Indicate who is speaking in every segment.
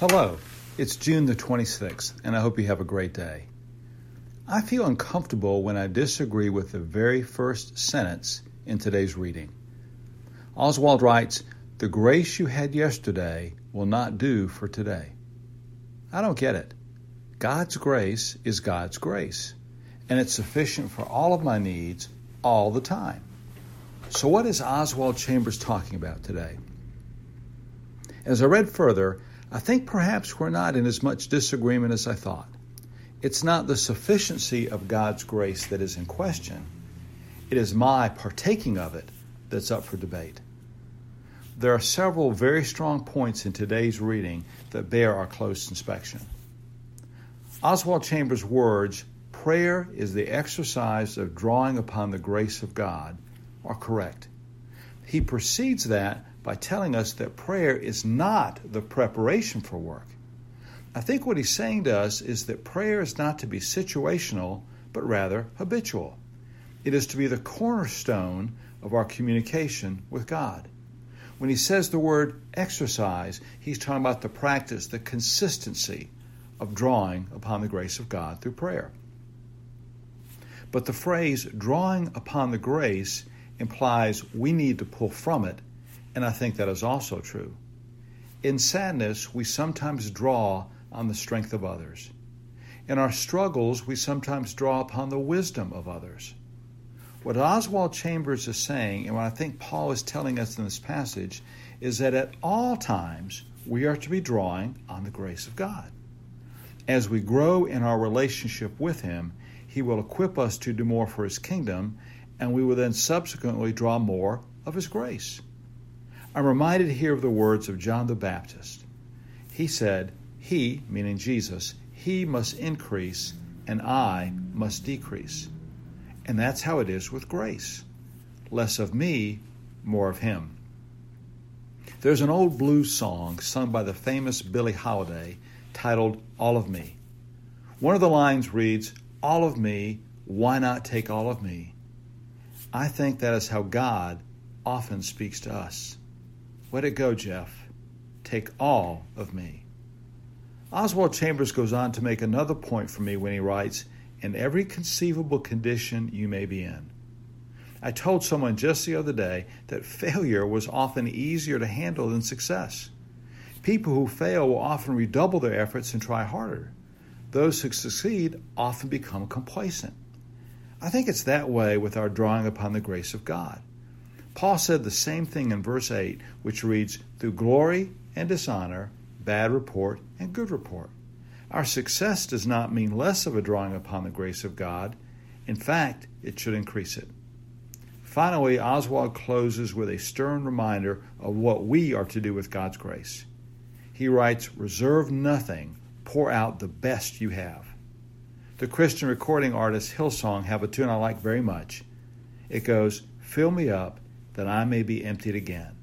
Speaker 1: Hello, it's June the 26th, and I hope you have a great day. I feel uncomfortable when I disagree with the very first sentence in today's reading. Oswald writes, The grace you had yesterday will not do for today. I don't get it. God's grace is God's grace, and it's sufficient for all of my needs all the time. So, what is Oswald Chambers talking about today? As I read further, I think perhaps we're not in as much disagreement as I thought. It's not the sufficiency of God's grace that is in question, it is my partaking of it that's up for debate. There are several very strong points in today's reading that bear our close inspection. Oswald Chambers' words, prayer is the exercise of drawing upon the grace of God, are correct. He precedes that by telling us that prayer is not the preparation for work. I think what he's saying to us is that prayer is not to be situational, but rather habitual. It is to be the cornerstone of our communication with God. When he says the word exercise, he's talking about the practice, the consistency of drawing upon the grace of God through prayer. But the phrase drawing upon the grace implies we need to pull from it and I think that is also true. In sadness, we sometimes draw on the strength of others. In our struggles, we sometimes draw upon the wisdom of others. What Oswald Chambers is saying, and what I think Paul is telling us in this passage, is that at all times we are to be drawing on the grace of God. As we grow in our relationship with Him, He will equip us to do more for His kingdom, and we will then subsequently draw more of His grace. I'm reminded here of the words of John the Baptist. He said, He, meaning Jesus, He must increase and I must decrease. And that's how it is with grace less of me, more of Him. There's an old blues song sung by the famous Billie Holiday titled All of Me. One of the lines reads, All of me, why not take all of me? I think that is how God often speaks to us. Let it go, Jeff. Take all of me. Oswald Chambers goes on to make another point for me when he writes, In every conceivable condition you may be in. I told someone just the other day that failure was often easier to handle than success. People who fail will often redouble their efforts and try harder. Those who succeed often become complacent. I think it's that way with our drawing upon the grace of God. Paul said the same thing in verse 8, which reads, Through glory and dishonor, bad report and good report. Our success does not mean less of a drawing upon the grace of God. In fact, it should increase it. Finally, Oswald closes with a stern reminder of what we are to do with God's grace. He writes, Reserve nothing, pour out the best you have. The Christian recording artist Hillsong have a tune I like very much. It goes, Fill me up that I may be emptied again.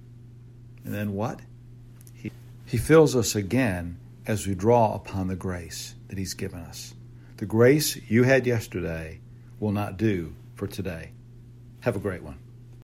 Speaker 1: And then what? He, he fills us again as we draw upon the grace that He's given us. The grace you had yesterday will not do for today. Have a great one.